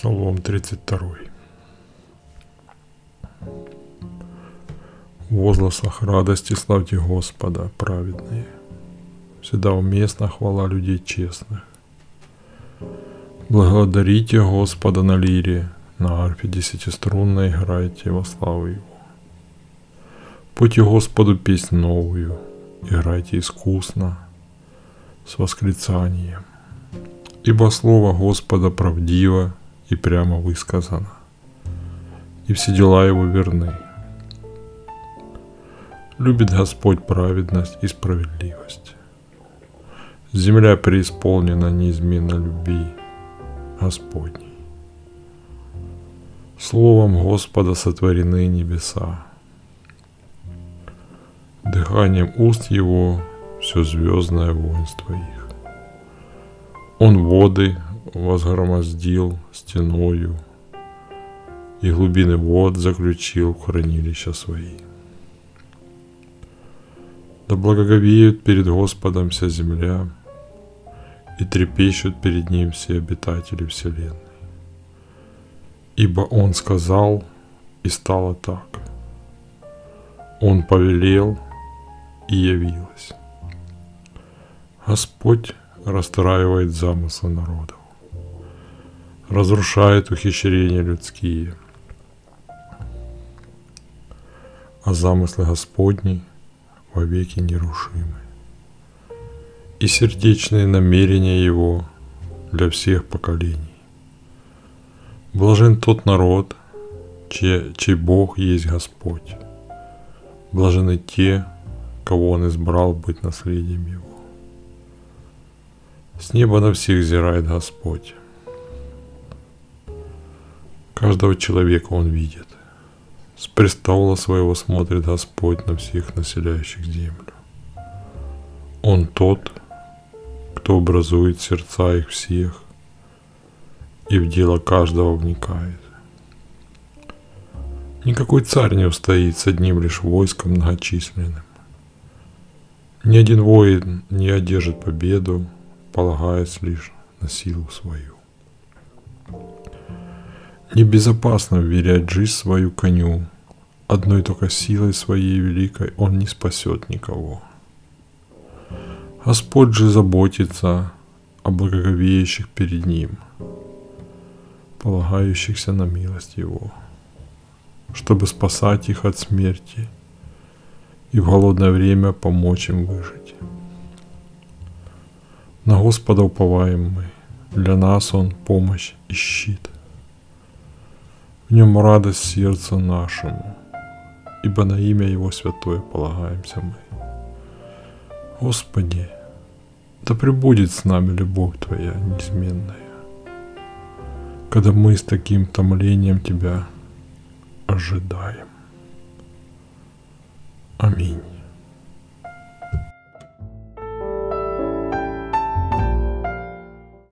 Псалом 32. В возгласах радости славьте Господа, праведные. Всегда уместна хвала людей честных. Благодарите Господа на лире, на арфе десятиструнной играйте во славу Его. Пойте Господу песнь новую, играйте искусно, с восклицанием. Ибо слово Господа правдиво и прямо высказано, и все дела Его верны. Любит Господь праведность и справедливость. Земля преисполнена неизменно любви Господней. Словом Господа сотворены небеса. Дыханием уст Его все звездное воинство их. Он воды возгромоздил стеною, и глубины вод заключил в хранилища свои. Да благоговеют перед Господом вся земля, и трепещут перед Ним все обитатели вселенной. Ибо Он сказал, и стало так. Он повелел, и явилось. Господь расстраивает замыслы народов, разрушает ухищрения людские, а замыслы Господни вовеки нерушимы. И сердечные намерения Его для всех поколений. Блажен тот народ, чей, чей Бог есть Господь. Блажены те, кого Он избрал быть наследием Его. С неба на всех зирает Господь. Каждого человека Он видит. С престола своего смотрит Господь на всех населяющих землю. Он тот, кто образует сердца их всех и в дело каждого вникает. Никакой царь не устоит с одним лишь войском многочисленным. Ни один воин не одержит победу, полагаясь лишь на силу свою. Небезопасно вверять жизнь свою коню, одной только силой своей великой он не спасет никого. Господь же заботится о благоговеющих перед Ним, полагающихся на милость Его, чтобы спасать их от смерти и в голодное время помочь им выжить. На Господа уповаем мы, для нас Он помощь и щит. В нем радость сердцу нашему, ибо на имя Его святое полагаемся мы. Господи, да пребудет с нами любовь Твоя неизменная, когда мы с таким томлением Тебя ожидаем. Аминь.